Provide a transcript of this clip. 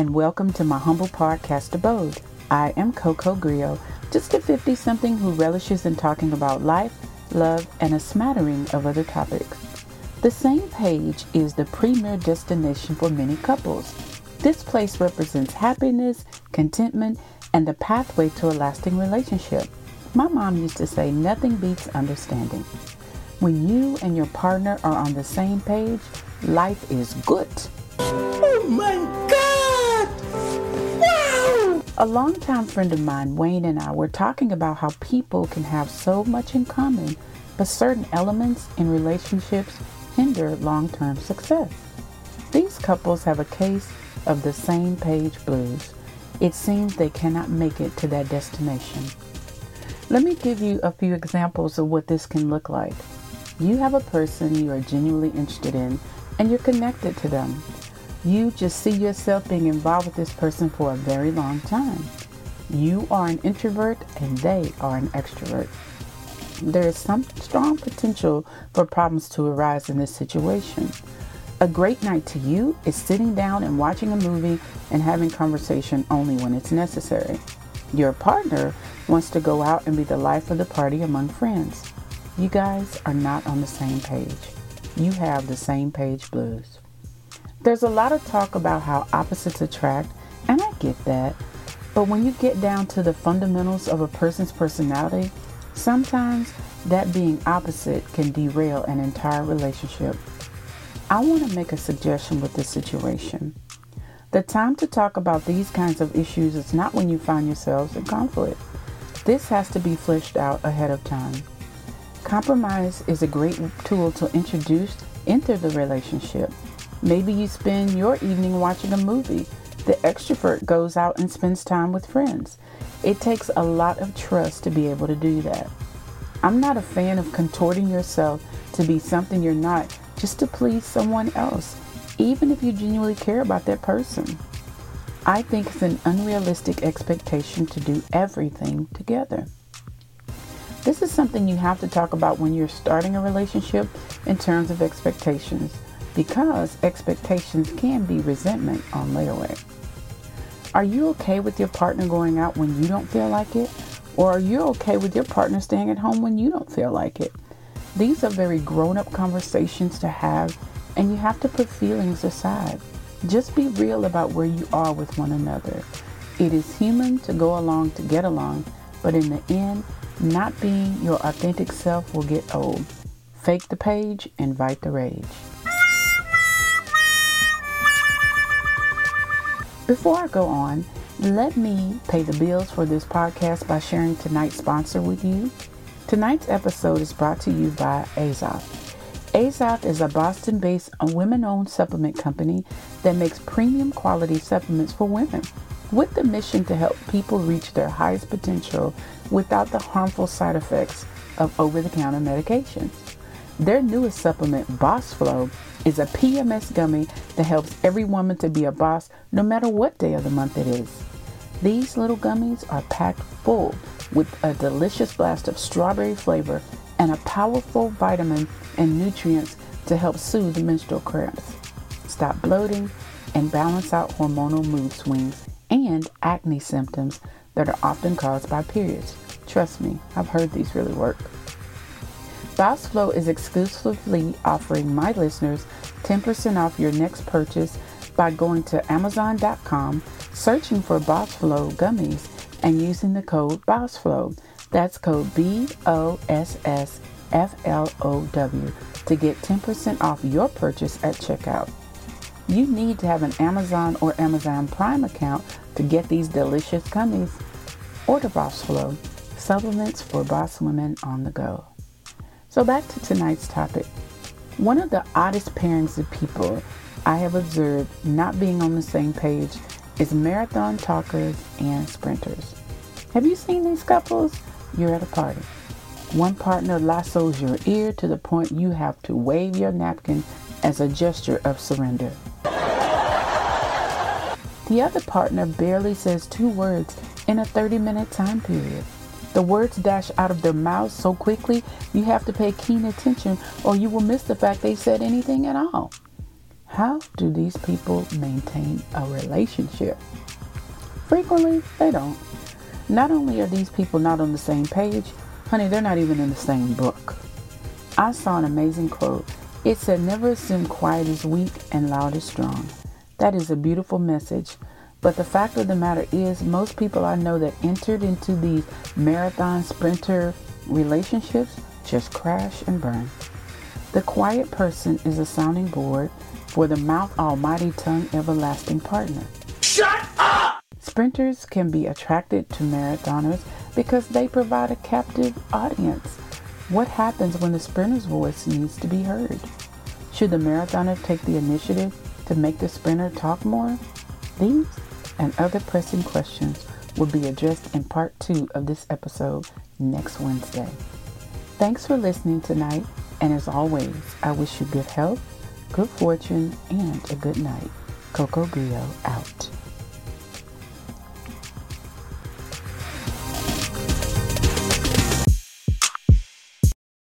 And welcome to my humble podcast abode. I am Coco Grio, just a 50 something who relishes in talking about life, love, and a smattering of other topics. The same page is the premier destination for many couples. This place represents happiness, contentment, and the pathway to a lasting relationship. My mom used to say nothing beats understanding. When you and your partner are on the same page, life is good. Oh my! A longtime friend of mine, Wayne, and I were talking about how people can have so much in common, but certain elements in relationships hinder long term success. These couples have a case of the same page blues. It seems they cannot make it to that destination. Let me give you a few examples of what this can look like. You have a person you are genuinely interested in and you're connected to them. You just see yourself being involved with this person for a very long time. You are an introvert and they are an extrovert. There is some strong potential for problems to arise in this situation. A great night to you is sitting down and watching a movie and having conversation only when it's necessary. Your partner wants to go out and be the life of the party among friends. You guys are not on the same page. You have the same page blues. There's a lot of talk about how opposites attract, and I get that. But when you get down to the fundamentals of a person's personality, sometimes that being opposite can derail an entire relationship. I want to make a suggestion with this situation. The time to talk about these kinds of issues is not when you find yourselves in conflict. This has to be fleshed out ahead of time. Compromise is a great tool to introduce into the relationship. Maybe you spend your evening watching a movie. The extrovert goes out and spends time with friends. It takes a lot of trust to be able to do that. I'm not a fan of contorting yourself to be something you're not just to please someone else, even if you genuinely care about that person. I think it's an unrealistic expectation to do everything together. This is something you have to talk about when you're starting a relationship in terms of expectations, because expectations can be resentment on layaway. Are you okay with your partner going out when you don't feel like it? Or are you okay with your partner staying at home when you don't feel like it? These are very grown up conversations to have, and you have to put feelings aside. Just be real about where you are with one another. It is human to go along to get along, but in the end, not being your authentic self will get old. Fake the page, invite the rage. Before I go on, let me pay the bills for this podcast by sharing tonight's sponsor with you. Tonight's episode is brought to you by Azoth. Azoth is a Boston based women owned supplement company that makes premium quality supplements for women with the mission to help people reach their highest potential without the harmful side effects of over the counter medications. Their newest supplement, Boss Flow, is a PMS gummy that helps every woman to be a boss no matter what day of the month it is. These little gummies are packed full with a delicious blast of strawberry flavor and a powerful vitamin and nutrients to help soothe menstrual cramps, stop bloating, and balance out hormonal mood swings and acne symptoms that are often caused by periods. Trust me, I've heard these really work. Boss Flow is exclusively offering my listeners 10% off your next purchase by going to Amazon.com, searching for Boss Flow gummies, and using the code BOSSFLOW. That's code B O S S F L O W to get 10% off your purchase at checkout. You need to have an Amazon or Amazon Prime account to get these delicious gummies. Order Boss Flow, supplements for boss women on the go. So back to tonight's topic. One of the oddest pairings of people I have observed not being on the same page is marathon talkers and sprinters. Have you seen these couples? You're at a party. One partner lassos your ear to the point you have to wave your napkin as a gesture of surrender. The other partner barely says two words in a 30 minute time period. The words dash out of their mouths so quickly you have to pay keen attention or you will miss the fact they said anything at all. How do these people maintain a relationship? Frequently, they don't. Not only are these people not on the same page, honey, they're not even in the same book. I saw an amazing quote. It said, Never assume quiet is weak and loud is strong. That is a beautiful message. But the fact of the matter is, most people I know that entered into these marathon sprinter relationships just crash and burn. The quiet person is a sounding board for the mouth almighty tongue everlasting partner. Shut up! Sprinters can be attracted to marathoners because they provide a captive audience. What happens when the sprinter's voice needs to be heard? Should the marathoner take the initiative to make the sprinter talk more? These and other pressing questions will be addressed in part two of this episode next Wednesday. Thanks for listening tonight, and as always, I wish you good health, good fortune, and a good night. Coco Brio out.